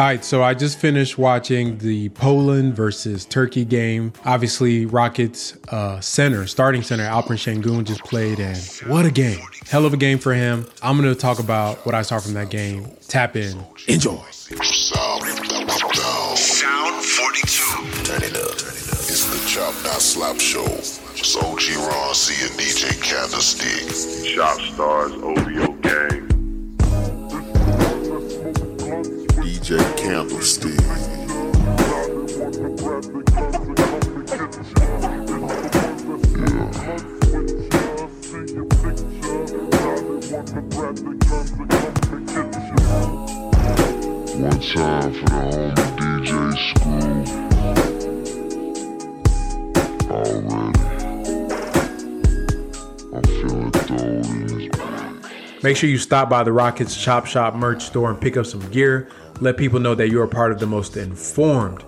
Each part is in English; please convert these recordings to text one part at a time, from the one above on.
All right, so I just finished watching the Poland versus Turkey game. Obviously, Rockets uh, center, starting center, Alperen Sengun just played, and what a game! Hell of a game for him. I'm going to talk about what I saw from that game. Tap in, enjoy. Sound 42. Turn it up. It's the Chop Not Slop Show. It's OG Ron C and DJ Candlestick. Shop Stars OVO Gang. Candlestick. One time for the DJ Screw. Already. I'm feeling in this. Make sure you stop by the Rockets Chop Shop merch store and pick up some gear. Let people know that you're a part of the most informed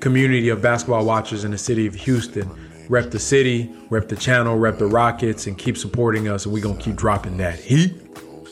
community of basketball watchers in the city of Houston. Rep the city, rep the channel, rep the Rockets, and keep supporting us. And we're going to keep dropping that heat.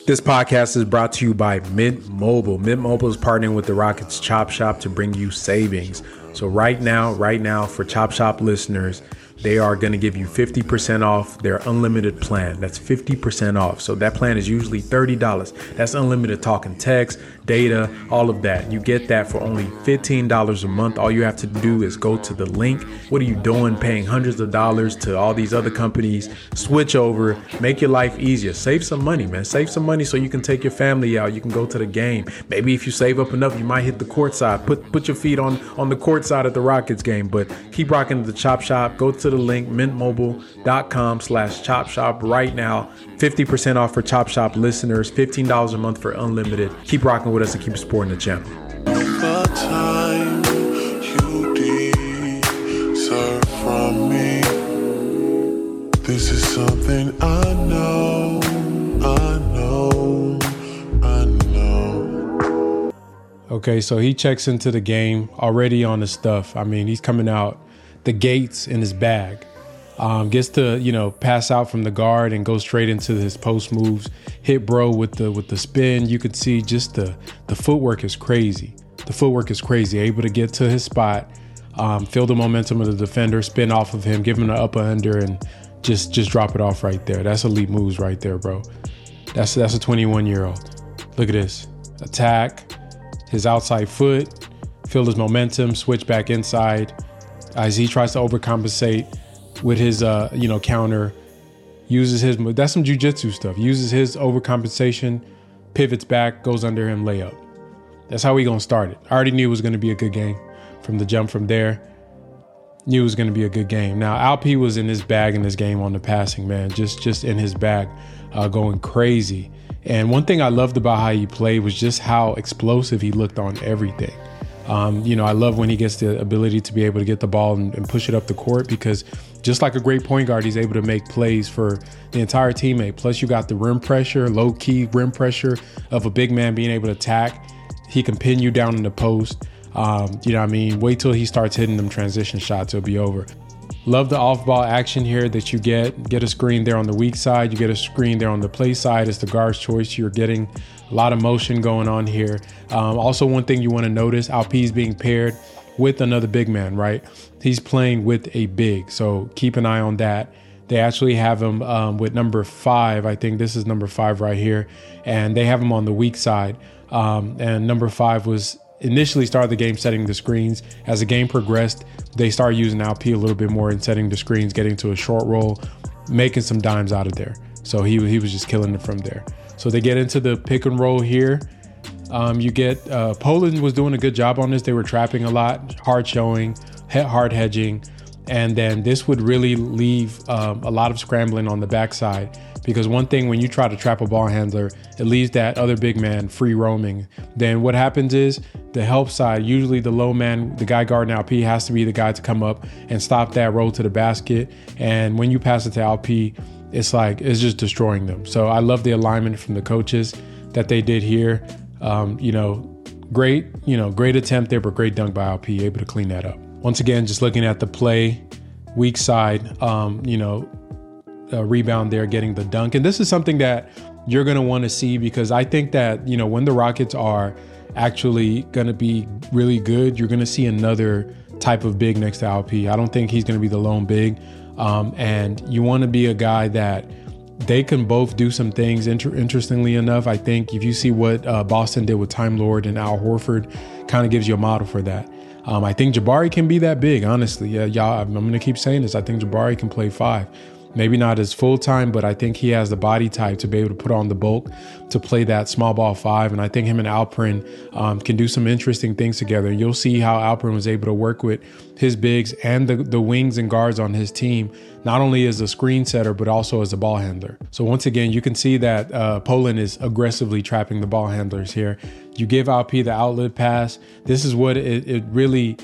This podcast is brought to you by Mint Mobile. Mint Mobile is partnering with the Rockets Chop Shop to bring you savings. So, right now, right now, for Chop Shop listeners, they are going to give you 50% off their unlimited plan. That's 50% off. So that plan is usually $30. That's unlimited talk and text, data, all of that. You get that for only $15 a month. All you have to do is go to the link. What are you doing paying hundreds of dollars to all these other companies? Switch over, make your life easier. Save some money, man. Save some money so you can take your family out. You can go to the game. Maybe if you save up enough, you might hit the court side. Put put your feet on on the court side at the Rockets game. But keep rocking the chop shop. Go to the link mintmobile.com slash chop shop right now 50% off for chop shop listeners $15 a month for unlimited keep rocking with us and keep supporting the channel the time you deserve from me. This is something I know, I know, I know. okay so he checks into the game already on the stuff i mean he's coming out the gates in his bag um, gets to you know pass out from the guard and go straight into his post moves hit bro with the with the spin. You could see just the the footwork is crazy. The footwork is crazy. Able to get to his spot um, feel the momentum of the defender spin off of him give him an upper under and just just drop it off right there. That's elite moves right there bro. That's that's a 21 year old look at this. Attack his outside foot feel his momentum switch back inside as he tries to overcompensate with his uh you know counter uses his that's some jujitsu stuff. Uses his overcompensation pivots back goes under him layup. That's how we gonna start it. I already knew it was gonna be a good game from the jump from there. Knew it was gonna be a good game. Now alp was in his bag in this game on the passing man. Just just in his bag uh, going crazy. And one thing i loved about how he played was just how explosive he looked on everything um, you know, I love when he gets the ability to be able to get the ball and, and, push it up the court because just like a great point guard, he's able to make plays for the entire teammate. Plus, you got the rim pressure, low key rim pressure of a big man being able to attack. He can pin you down in the post. Um, you know what I mean? Wait till he starts hitting them transition shots, it'll be over. Love the off ball action here that you get. Get a screen there on the weak side, you get a screen there on the play side. It's the guard's choice. You're getting a lot of motion going on here. Um, also, one thing you want to notice Alp is being paired with another big man, right? He's playing with a big. So keep an eye on that. They actually have him um, with number five. I think this is number five right here. And they have him on the weak side. Um, and number five was initially started the game setting the screens. As the game progressed, they started using LP a little bit more and setting the screens, getting to a short roll, making some dimes out of there. So he, he was just killing it from there. So they get into the pick and roll here. Um, you get uh, Poland was doing a good job on this. They were trapping a lot, hard showing, hard hedging, and then this would really leave um, a lot of scrambling on the backside. Because one thing when you try to trap a ball handler, it leaves that other big man free roaming. Then what happens is the help side, usually the low man, the guy guarding LP has to be the guy to come up and stop that roll to the basket. And when you pass it to LP, it's like it's just destroying them. So I love the alignment from the coaches that they did here. Um, you know, great, you know, great attempt there, but great dunk by LP, able to clean that up. Once again, just looking at the play, weak side, um, you know, rebound there, getting the dunk, and this is something that you're going to want to see because I think that you know when the Rockets are actually going to be really good, you're going to see another type of big next to LP. I don't think he's going to be the lone big. Um, and you want to be a guy that they can both do some things. Inter- interestingly enough, I think if you see what uh, Boston did with Time Lord and Al Horford, kind of gives you a model for that. Um, I think Jabari can be that big, honestly. Yeah, y'all, I'm, I'm going to keep saying this. I think Jabari can play five maybe not as full time, but I think he has the body type to be able to put on the bulk to play that small ball five. And I think him and Alperen um, can do some interesting things together. And You'll see how Alperen was able to work with his bigs and the, the wings and guards on his team, not only as a screen setter, but also as a ball handler. So once again, you can see that uh, Poland is aggressively trapping the ball handlers here. You give LP the outlet pass. This is what it, it really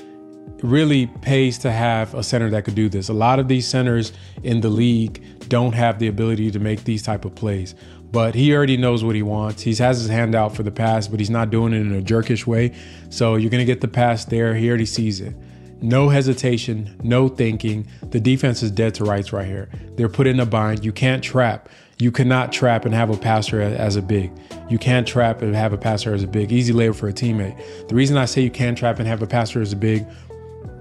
really pays to have a center that could do this. A lot of these centers in the league don't have the ability to make these type of plays. But he already knows what he wants. He has his hand out for the pass, but he's not doing it in a jerkish way. So you're going to get the pass there. He already sees it. No hesitation, no thinking. The defense is dead to rights right here. They're put in a bind. You can't trap. You cannot trap and have a passer as a big. You can't trap and have a passer as a big. Easy layup for a teammate. The reason I say you can't trap and have a passer as a big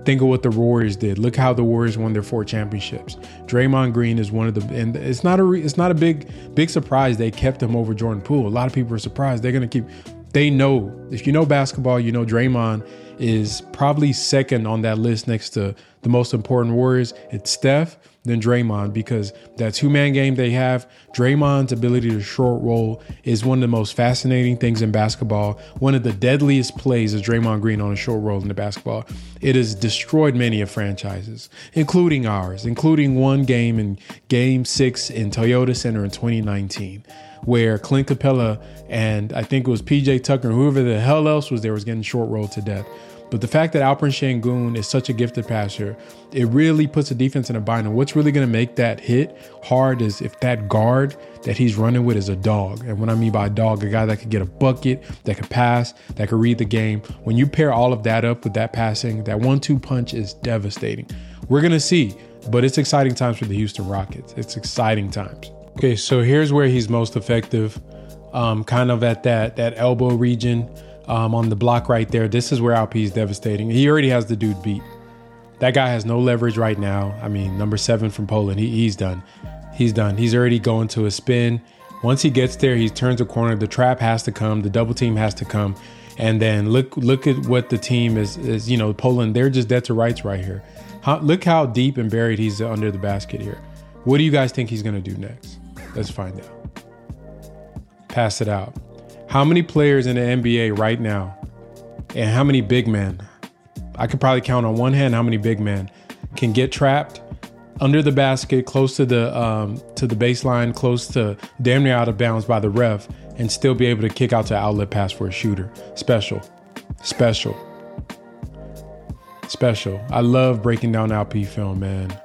Think of what the Warriors did. Look how the Warriors won their four championships. Draymond Green is one of the, and it's not a, it's not a big, big surprise they kept him over Jordan Poole. A lot of people are surprised. They're gonna keep. They know if you know basketball, you know Draymond is probably second on that list next to the most important Warriors. It's Steph, than Draymond because that two man game they have, Draymond's ability to short roll is one of the most fascinating things in basketball. One of the deadliest plays is Draymond Green on a short roll in the basketball. It has destroyed many of franchises, including ours, including one game in game six in Toyota Center in 2019 where Clint Capela and I think it was PJ Tucker, whoever the hell else was there, was getting short rolled to death. But the fact that Alperen Sengun is such a gifted passer, it really puts the defense in a bind. And what's really going to make that hit hard is if that guard that he's running with is a dog. And what I mean by a dog, a guy that could get a bucket, that could pass, that could read the game. When you pair all of that up with that passing, that one-two punch is devastating. We're going to see, but it's exciting times for the Houston Rockets. It's exciting times. Okay, so here's where he's most effective, um, kind of at that that elbow region um, on the block right there. This is where LP is devastating. He already has the dude beat. That guy has no leverage right now. I mean, number seven from Poland, he, he's done. He's done. He's already going to a spin. Once he gets there, he turns a corner. The trap has to come. The double team has to come. And then look look at what the team is is you know Poland. They're just dead to rights right here. How, look how deep and buried he's under the basket here. What do you guys think he's gonna do next? Let's find out. Pass it out. How many players in the NBA right now, and how many big men? I could probably count on one hand how many big men can get trapped under the basket, close to the um, to the baseline, close to damn near out of bounds by the ref, and still be able to kick out to outlet pass for a shooter. Special, special, special. I love breaking down LP film, man.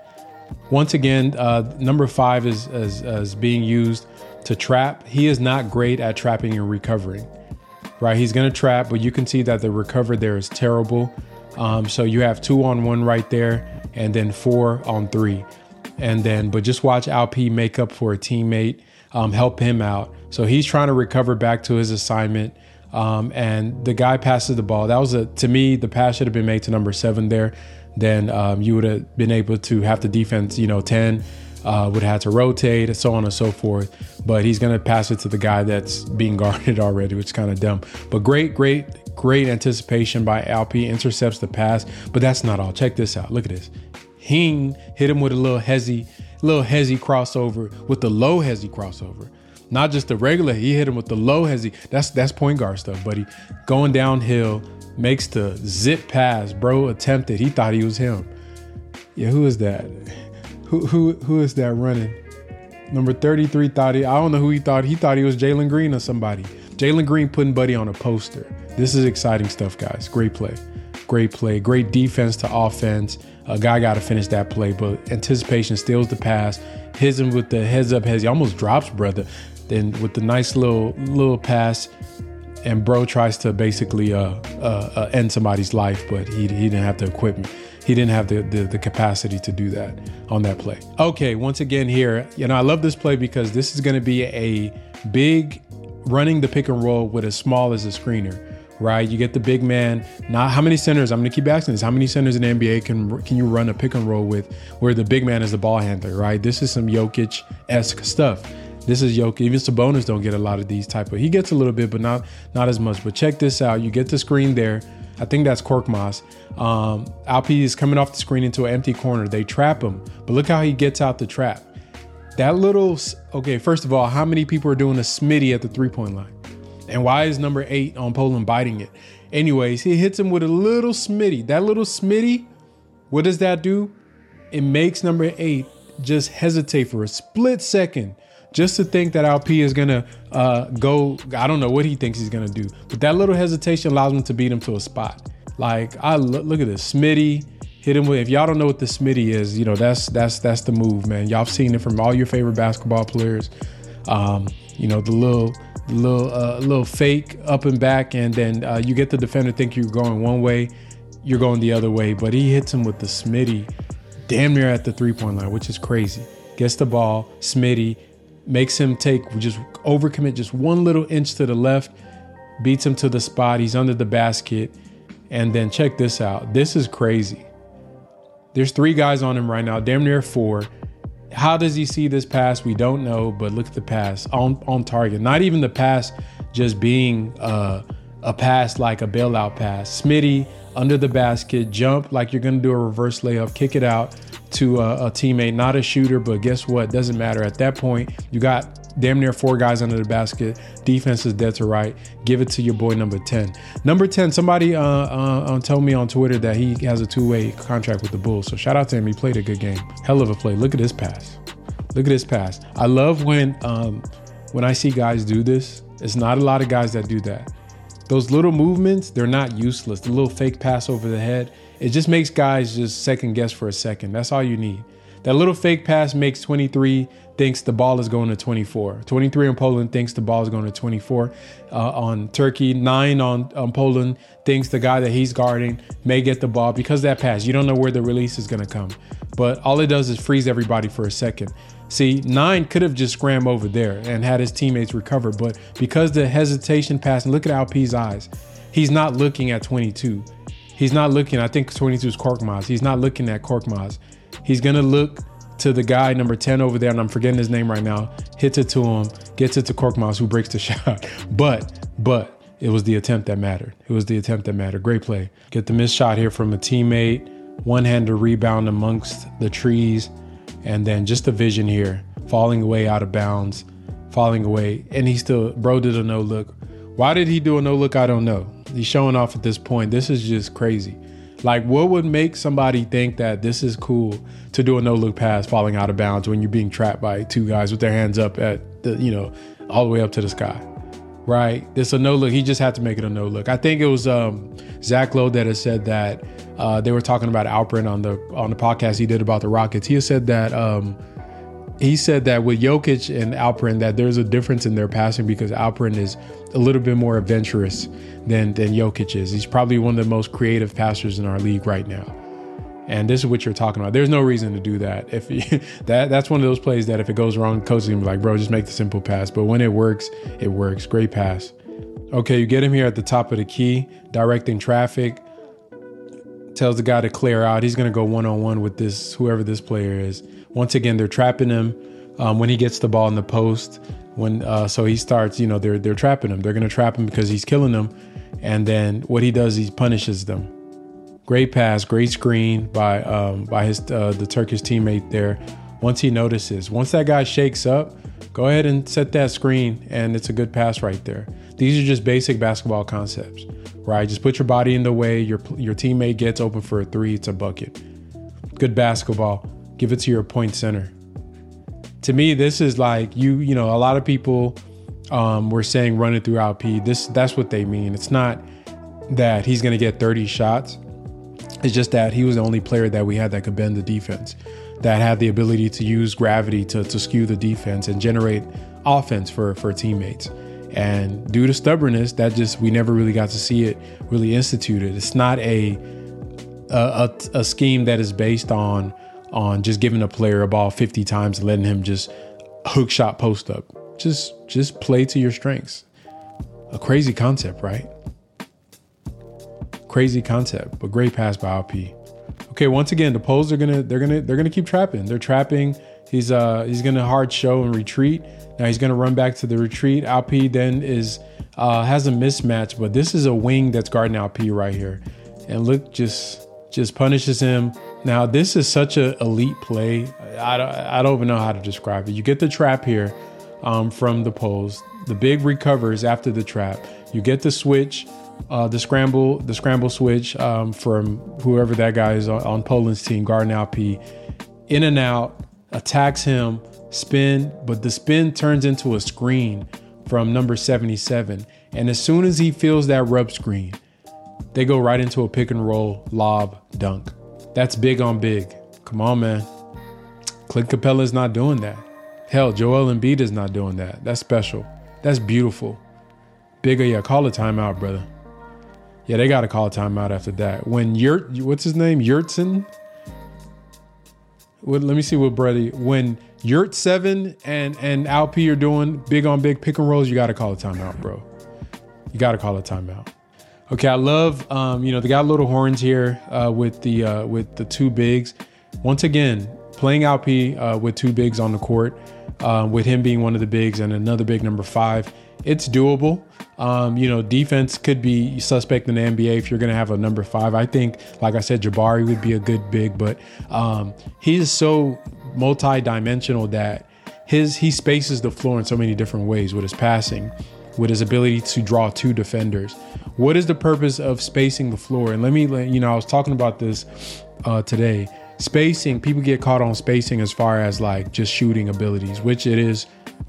Once again, uh, number five is, is, is being used to trap. He is not great at trapping and recovering, right? He's to trap, but you can see that the recover there is terrible. Um, so you have two on one right there, and then four on three. And then, but just watch LP make up for a teammate, um, help him out. So he's trying to recover back to his assignment. Um, and the guy passes the ball. That was a, to me, the pass should have been made to number seven there. Then um, you would have been able to have the defense, you know, 10 uh, would have had to rotate, and so on and so forth. But he's going to pass it to the guy that's being guarded already, which is kind of dumb. But great, great, great anticipation by LP, intercepts the pass. But that's not all. Check this out. Look at this. Hing hit him with a little hezzy, little hezzy crossover with the low hezzy crossover. Not just the regular, he hit him with the low hezzy. That's that's point guard stuff, buddy. Going downhill, makes the zip pass. Bro attempted. He thought he was him. Yeah, who is that? Who who who is that running? Number 33 thought he, I don't know who he thought. He thought he was Jalen Green or somebody. Jalen Green putting Buddy on a poster. This is exciting stuff, guys. Great play. Great play. Great defense to offense. A guy got to finish that play, but anticipation steals the pass. Hits him with the heads up heads. He almost drops, brother. Then with the nice little little pass, and bro tries to basically uh, uh, uh, end somebody's life, but he, he didn't have the equipment he didn't have the, the, the capacity to do that on that play. Okay, once again here, you know I love this play because this is going to be a big running the pick and roll with as small as a screener. right? You get the big man. Not how many centers. I'm gonna keep asking this. How many centers in the NBA can can you run a pick and roll with, where the big man is the ball handler, right? This is some Jokic esque stuff. This is Jokic. Even Sabonis don't get a lot of these type of. He gets a little bit, but not not as much. But check this out. You get the screen there. I think that's Korkmaz. Um, Alp is coming off the screen into an empty corner. They trap him, but look how he gets out the trap. That little. Okay, first of all, how many people are doing a smitty at the three point line? And why is number eight on Poland biting it? Anyways, he hits him with a little smitty. That little smitty, what does that do? It makes number eight just hesitate for a split second just to think that LP is gonna uh, go. I don't know what he thinks he's gonna do, but that little hesitation allows him to beat him to a spot. Like I look, look at this Smitty hit him with. If y'all don't know what the Smitty is, you know that's that's that's the move, man. Y'all seen it from all your favorite basketball players. Um, you know the little little uh, little fake up and back, and then uh, you get the defender think you're going one way, you're going the other way. But he hits him with the Smitty, damn near at the three point line, which is crazy. Gets the ball, Smitty makes him take just overcommit just one little inch to the left, beats him to the spot. He's under the basket, and then check this out. This is crazy. There's three guys on him right now, damn near four. How does he see this pass? We don't know, but look at the pass on on target. Not even the pass just being uh, a pass like a bailout pass. Smitty under the basket, jump like you're gonna do a reverse layup, kick it out to a, a teammate, not a shooter, but guess what? Doesn't matter. At that point, you got damn near four guys under the basket. Defense is dead to right. Give it to your boy number 10. Number 10, somebody uh, uh, uh, told me on Twitter that he has a two way contract with the Bulls. So shout out to him. He played a good game. Hell of a play. Look at this pass. Look at this pass. I love when um, when I see guys do this. It's not a lot of guys that do that. Those little movements, they're not useless. The little fake pass over the head, it just makes guys just second guess for a second. That's all you need. That little fake pass makes 23 thinks the ball is going to 24. 23 on Poland thinks the ball is going to 24 uh, on Turkey. Nine on, on Poland thinks the guy that he's guarding may get the ball because that pass. You don't know where the release is going to come. But all it does is freeze everybody for a second. See, nine could have just scrammed over there and had his teammates recover. But because the hesitation pass, and look at Alp's eyes, he's not looking at 22. He's not looking, I think 22 is Korkmaz. He's not looking at Korkmaz. He's to look to the guy number 10 over there, and I'm forgetting his name right now, hits it to him, gets it to Korkmaz, who breaks the shot. But, but it was the attempt that mattered. It was the attempt that mattered. Great play. Get the missed shot here from a teammate, one-hander rebound amongst the trees, and then just a vision here, falling away out of bounds, falling away, and he still, bro did a no look. Why did he do a no look? I don't know. He's showing off at this point. This is just crazy. Like, what would make somebody think that this is cool to do a no look pass falling out of bounds when you're being trapped by two guys with their hands up at the, you know, all the way up to the sky? Right? It's a no look. He just had to make it a no look. I think it was um, Zach Lowe that has said that uh, they were talking about Alperen on the on the podcast he did about the Rockets. He said that um, he said that with Jokic and Alperen that there's a difference in their passing because Alperen is a little bit more adventurous than than Jokic is. He's probably one of the most creative passers in our league right now. And this is what you're talking about. There's no reason to do that. If you, that that's one of those plays that if it goes wrong, coach is gonna be like, bro, just make the simple pass. But when it works, it works. Great pass. Okay, you get him here at the top of the key, directing traffic. Tells the guy to clear out. He's gonna go one on one with this whoever this player is. Once again, they're trapping him. Um, when he gets the ball in the post, when uh, so he starts, you know, they're they're trapping him. They're gonna trap him because he's killing them, and then what he does, he punishes them. Great pass, great screen by um, by his uh, the Turkish teammate there. Once he notices, once that guy shakes up, go ahead and set that screen, and it's a good pass right there. These are just basic basketball concepts, right? Just put your body in the way. Your your teammate gets open for a three, it's a bucket. Good basketball. Give it to your point center to me, this is like you, you know, a lot of people um, were saying run it through LP. This that's what they mean. It's not that he's going to get 30 shots. It's just that he was the only player that we had that could bend the defense, that had the ability to use gravity to, to skew the defense and generate offense for for teammates. And due to stubbornness, that just we never really got to see it really instituted. It's not a a, a, a scheme that is based on on just giving a player a ball 50 times and letting him just hook shot post up. Just just play to your strengths. A crazy concept, right? Crazy concept, but great pass by Alp. Okay, once again, the poles are gonna they're gonna they're gonna keep trapping. They're trapping. He's uh he's gonna hard show and retreat. Now he's gonna run back to the retreat. Alp then is uh has a mismatch, but this is a wing that's guarding Alp right here. And look, just just punishes him. Now this is such a elite play. I don't, I don't even know how to describe it. You get the trap here um, from the poles. The big recovers after the trap. You get the switch uh, the scramble, the scramble switch um, from whoever that guy is on, on Poland's team, Garden Alp, in and out, attacks him, spin, but the spin turns into a screen from number 77. And as soon as he feels that rub screen, they go right into a pick and roll lob dunk. That's big on big. Come on, man. Clint Capela is not doing that. Hell, Joel Embiid is not doing that. That's special. That's beautiful. Bigger, yeah, call a timeout, brother. Yeah, they got to call a timeout after that. When Yurt, what's his name? Yurtseven. What, let me see what Brady. When Yurtseven and and Alp are doing big on big pick and rolls, you got to call a timeout, bro. You got to call a timeout. Okay, I love um, you know they got little horns here uh, with the uh, with the two bigs. Once again, playing Alp uh, with two bigs on the court, uh, with him being one of the bigs and another big number five it's doable. Um, you know, defense could be suspect in the NBA if you're going to have a number five. I think, like I said, Jabari would be a good big, but um, he is so multi-dimensional that his he spaces the floor in so many different ways with his passing, with his ability to draw two defenders. What is the purpose of spacing the floor? And let me, you know, I was talking about this uh, today. Spacing, people get caught on spacing as far as like just shooting abilities, which it is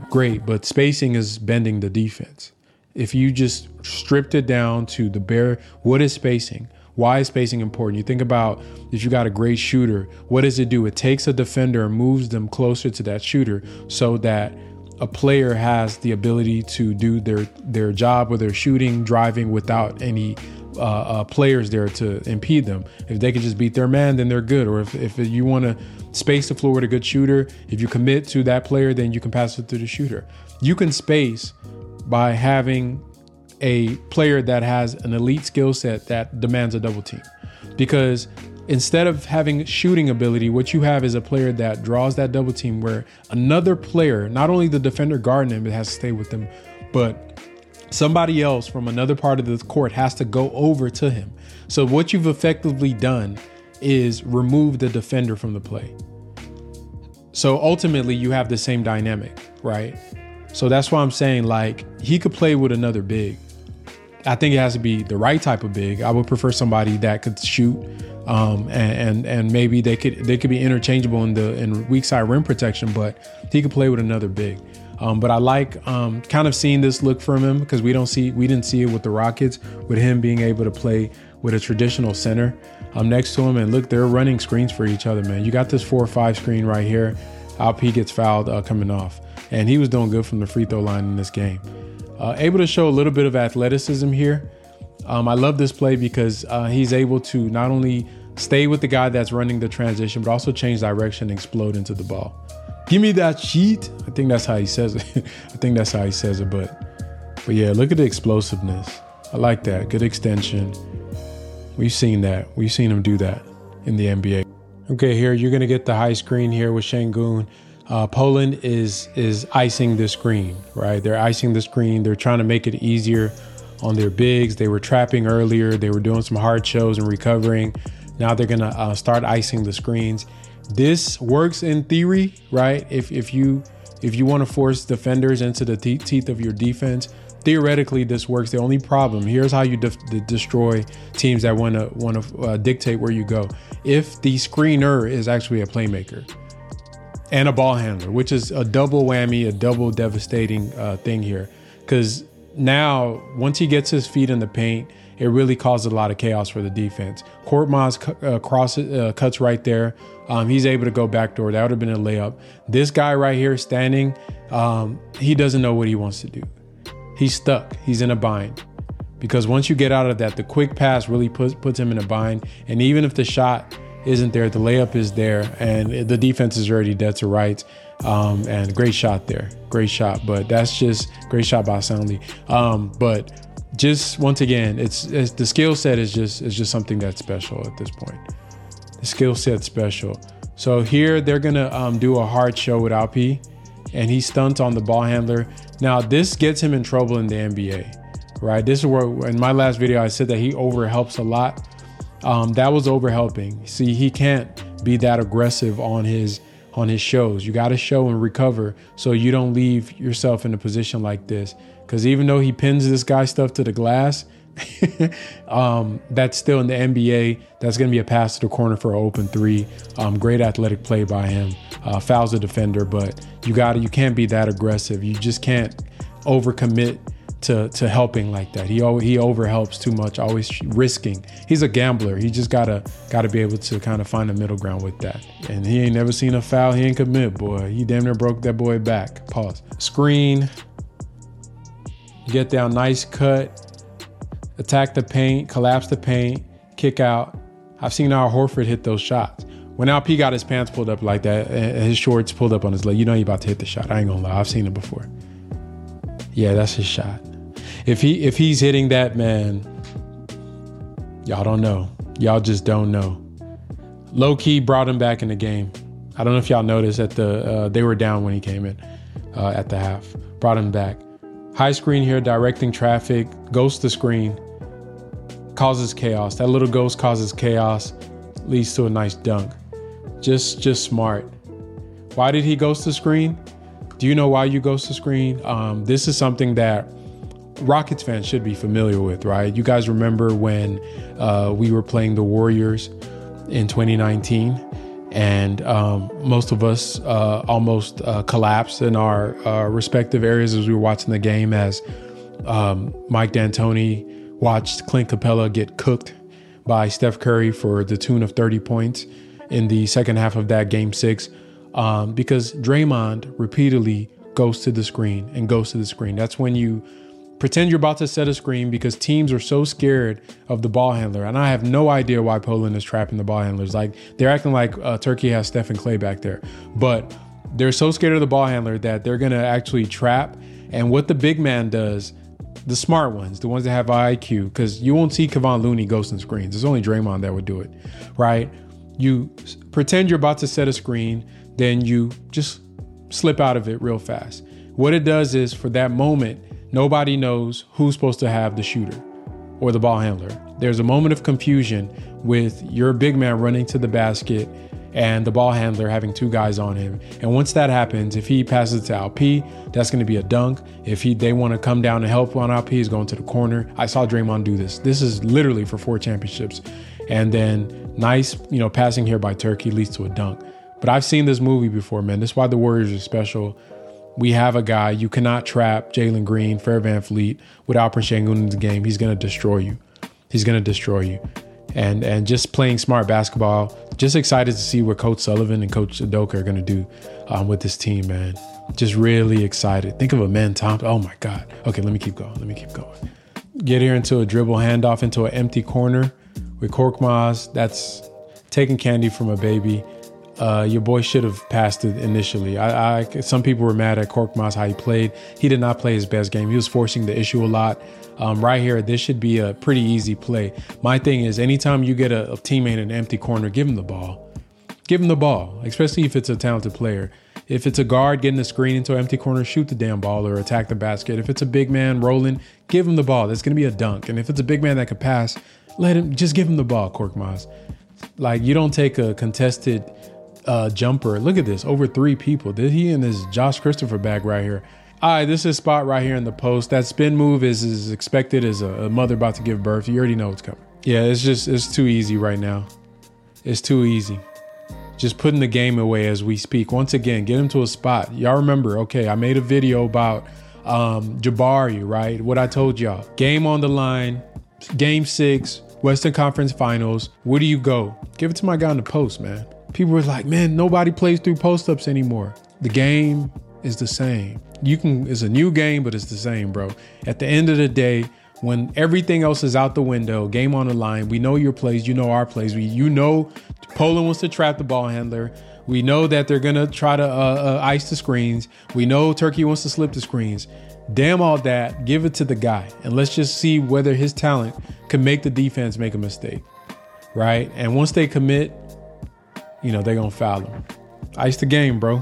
great, but spacing is bending the defense. If you just stripped it down to the bare, what is spacing? Why is spacing important? You think about if you got a great shooter, what does it do? It takes a defender and moves them closer to that shooter so that a player has the ability to do their their job with their shooting, driving without any uh, uh, players there to impede them. If they can just beat their man, then they're good. Or if, if you want to space the floor with a good shooter, if you commit to that player, then you can pass it to the shooter. You can space by having a player that has an elite skill set that demands a double team. Because instead of having shooting ability, what you have is a player that draws that double team where another player, not only the defender guarding him, it has to stay with them, but somebody else from another part of the court has to go over to him. So what you've effectively done is remove the defender from the play. So ultimately you have the same dynamic, right? So that's why I'm saying like he could play with another big. I think it has to be the right type of big. I would prefer somebody that could shoot, um, and, and, and maybe they could they could be interchangeable in the in weak side rim protection, but he could play with another big. Um, but I like um, kind of seeing this look from him because we don't see we didn't see it with the Rockets with him being able to play with a traditional center um, next to him. And look they're running screens for each other man. You got this four or five screen right here. Alp gets fouled uh, coming off. And he was doing good from the free throw line in this game. Uh, able to show a little bit of athleticism here. Um, I love this play because uh, he's able to not only stay with the guy that's running the transition but also change direction and explode into the ball give me that sheet. I think that's how he says it. I think that's how he says it. But but yeah, look at the explosiveness. I like that. Good extension. We've seen that. We've seen him do that in the NBA. Okay, here you're gonna get the high screen here with Sengun. Uh, Poland is is icing the screen, right? They're icing the screen. They're trying to make it easier on their bigs. They were trapping earlier. They were doing some hard shows and recovering. Now they're gonna uh, start icing the screens this works in theory, right? If if you if you want to force defenders into the te- teeth of your defense, theoretically this works. The only problem here's how you de- destroy teams that want to want to uh, dictate where you go. If the screener is actually a playmaker and a ball handler, which is a double whammy, a double devastating uh, thing here, because now once he gets his feet in the paint it really caused a lot of chaos for the defense. Korkmaz uh, cross uh, cuts right there. Um, he's able to go backdoor. That would have been a layup. This guy right here standing, um, he doesn't know what he wants to do. He's stuck. He's in a bind. Because once you get out of that, the quick pass really puts puts him in a bind. And even if the shot isn't there, the layup is there, and the defense is already dead to rights. Um, and great shot there, great shot. But that's just great shot by Soundly. Um, but just once again, it's, it's the skill set is just is just something that's special at this point. The skill set special. So here they're gonna um, do a hard show with Alpi, and he stunts on the ball handler. Now this gets him in trouble in the NBA, right? This is where in my last video I said that he overhelps a lot. Um, that was overhelping. See, he can't be that aggressive on his on his shows. You got to show and recover so you don't leave yourself in a position like this. Because even though he pins this guy stuff to the glass, um, that's still in the NBA. That's going to be a pass to the corner for an open three. Um, great athletic play by him. Uh, fouls the defender, but you got to you can't be that aggressive. You just can't overcommit to to helping like that. He he overhelps too much, always risking. He's a gambler. He just gotta gotta be able to kind of find a middle ground with that. And he ain't never seen a foul. He ain't commit, boy. He damn near broke that boy back. Pause. Screen. Get down, nice cut. Attack the paint, collapse the paint, kick out. I've seen Al Horford hit those shots. When Al P got his pants pulled up like that, his shorts pulled up on his leg, you know he about to hit the shot. I ain't gonna lie, I've seen it before. Yeah, that's his shot. If he if he's hitting that man, y'all don't know. Y'all just don't know. Low key brought him back in the game. I don't know if y'all noticed that the uh, they were down when he came in uh, at the half. Brought him back. High screen here, directing traffic, ghost the screen, causes chaos. That little ghost causes chaos, leads to a nice dunk. Just just smart. Why did he ghost the screen? Do you know why you ghost the screen? Um, this is something that Rockets fans should be familiar with, right? You guys remember when uh, we were playing the Warriors in 2019, and um, most of us uh, almost uh, collapsed in our uh, respective areas as we were watching the game as um, Mike D'Antoni watched Clint Capela get cooked by Steph Curry for the tune of 30 points in the second half of that game six um, because Draymond repeatedly goes to the screen and goes to the screen. That's when you pretend you're about to set a screen because teams are so scared of the ball handler. And I have no idea why Poland is trapping the ball handlers. Like they're acting like uh, Turkey has Steph and Klay back there, but they're so scared of the ball handler that they're gonna actually trap. And what the big man does, the smart ones, the ones that have IQ, because you won't see Kevon Looney ghosting screens. It's only Draymond that would do it, right? You pretend you're about to set a screen then you just slip out of it real fast. What it does is for that moment, nobody knows who's supposed to have the shooter or the ball handler. There's a moment of confusion with your big man running to the basket and the ball handler having two guys on him. And once that happens, if he passes it to LP, that's going to be a dunk. If he they want to come down and help on LP, he's going to the corner. I saw Draymond do this. This is literally for four championships. And then nice, you know, passing here by Turkey leads to a dunk. But I've seen this movie before, man. That's why the Warriors are special. We have a guy you cannot trap Jalen Green, Fred VanVleet without Sengun in the game. He's gonna destroy you. He's gonna destroy you. And and just playing smart basketball. Just excited to see what Coach Sullivan and Coach Udoka are gonna do um, with this team, man. Just really excited. Think of Amen Thompson. Oh my God. Okay, let me keep going. Let me keep going. Get here into a dribble handoff into an empty corner with Korkmaz. That's taking candy from a baby uh, your boy should have passed it initially. I, I, some people were mad at Korkmaz how he played. He did not play his best game. He was forcing the issue a lot. Um, right here, this should be a pretty easy play. My thing is, anytime you get a, a teammate in an empty corner, give him the ball. Give him the ball, especially if it's a talented player. If it's a guard getting the screen into an empty corner, shoot the damn ball or attack the basket. If it's a big man rolling, give him the ball. That's going to be a dunk. And if it's a big man that could pass, let him just give him the ball, Korkmaz. Like you don't take a contested uh, jumper. Look at this, over three people. Did he in this Josh Christopher bag right here? All right, this is spot right here in the post. That spin move is as expected as a, a mother about to give birth. You already know what's coming. Yeah, it's just it's too easy right now. It's too easy. Just putting the game away as we speak. Once again, get him to a spot. Y'all remember? Okay, I made a video about um, Jabari, right? What I told y'all. Game on the line. Game six. Western Conference Finals. Where do you go? Give it to my guy in the post, man people were like, man, nobody plays through post ups anymore. The game is the same. You can, it's a new game, but it's the same, bro. At the end of the day, when everything else is out the window, game on the line, we know your plays, you know our plays. We, you know, Poland wants to trap the ball handler. We know that they're gonna try to uh, uh, ice the screens. We know Turkey wants to slip the screens. Damn all that. Give it to the guy. And let's just see whether his talent can make the defense make a mistake. Right? And once they commit, you know, they're gonna foul him. Ice the game, bro.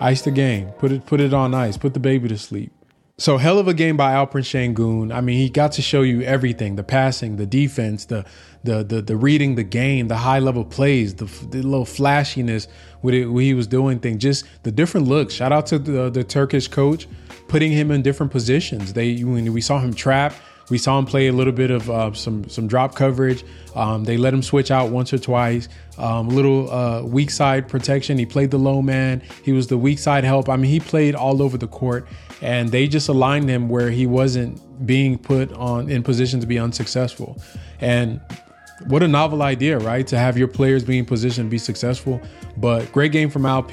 Ice the game. Put it put it on ice. Put the baby to sleep. So hell of a game by Alperen Sengun. I mean, he got to show you everything: the passing, the defense, the the the, the reading the game, the high level plays, the, the little flashiness with it when he was doing things, just the different looks. Shout out to the, the Turkish coach putting him in different positions. They when we saw him trap, we saw him play a little bit of uh, some some drop coverage. Um, they let him switch out once or twice. Um, a little uh, weak side protection. He played the low man. He was the weak side help. I mean, he played all over the court and they just aligned him where he wasn't being put on in position to be unsuccessful. And what a novel idea, right? To have your players being positioned to be successful. But great game from Alp.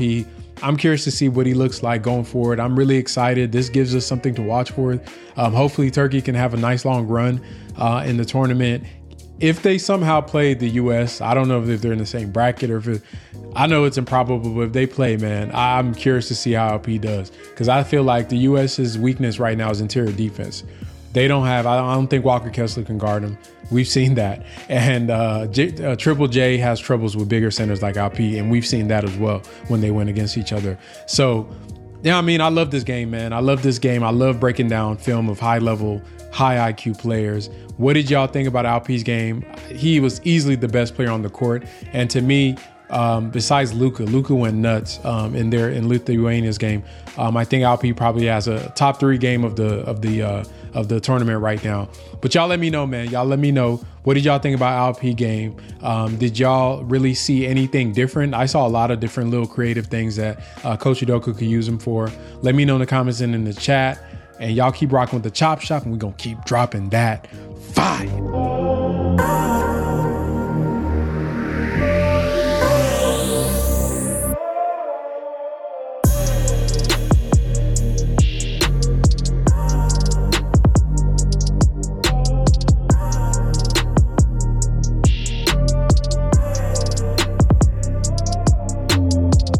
I'm curious to see what he looks like going forward. I'm really excited. This gives us something to watch for. Um, hopefully, Turkey can have a nice long run uh, in the tournament if they somehow play the U.S., I don't know if they're in the same bracket or if it, I know it's improbable, but if they play, man, I'm curious to see how LP does because I feel like the U.S.'s weakness right now is interior defense. They don't have. I don't think Walker Kessler can guard him. We've seen that, and uh, J, uh, Triple J has troubles with bigger centers like LP, and we've seen that as well when they went against each other. So, yeah, I mean, I love this game, man. I love this game. I love breaking down film of high level high IQ players. What did y'all think about Alp's game? He was easily the best player on the court, and to me, um, besides Luka, Luka went nuts um, in there in Lithuania's game. Um, I think Alp probably has a top three game of the of the uh, of the tournament right now. But y'all let me know, man. Y'all let me know what did y'all think about Alp game. Um, did y'all really see anything different? I saw a lot of different little creative things that uh, Coach Udoka could use him for. Let me know in the comments and in the chat. And y'all keep rocking with the chop shop, and we're gonna keep dropping that fire.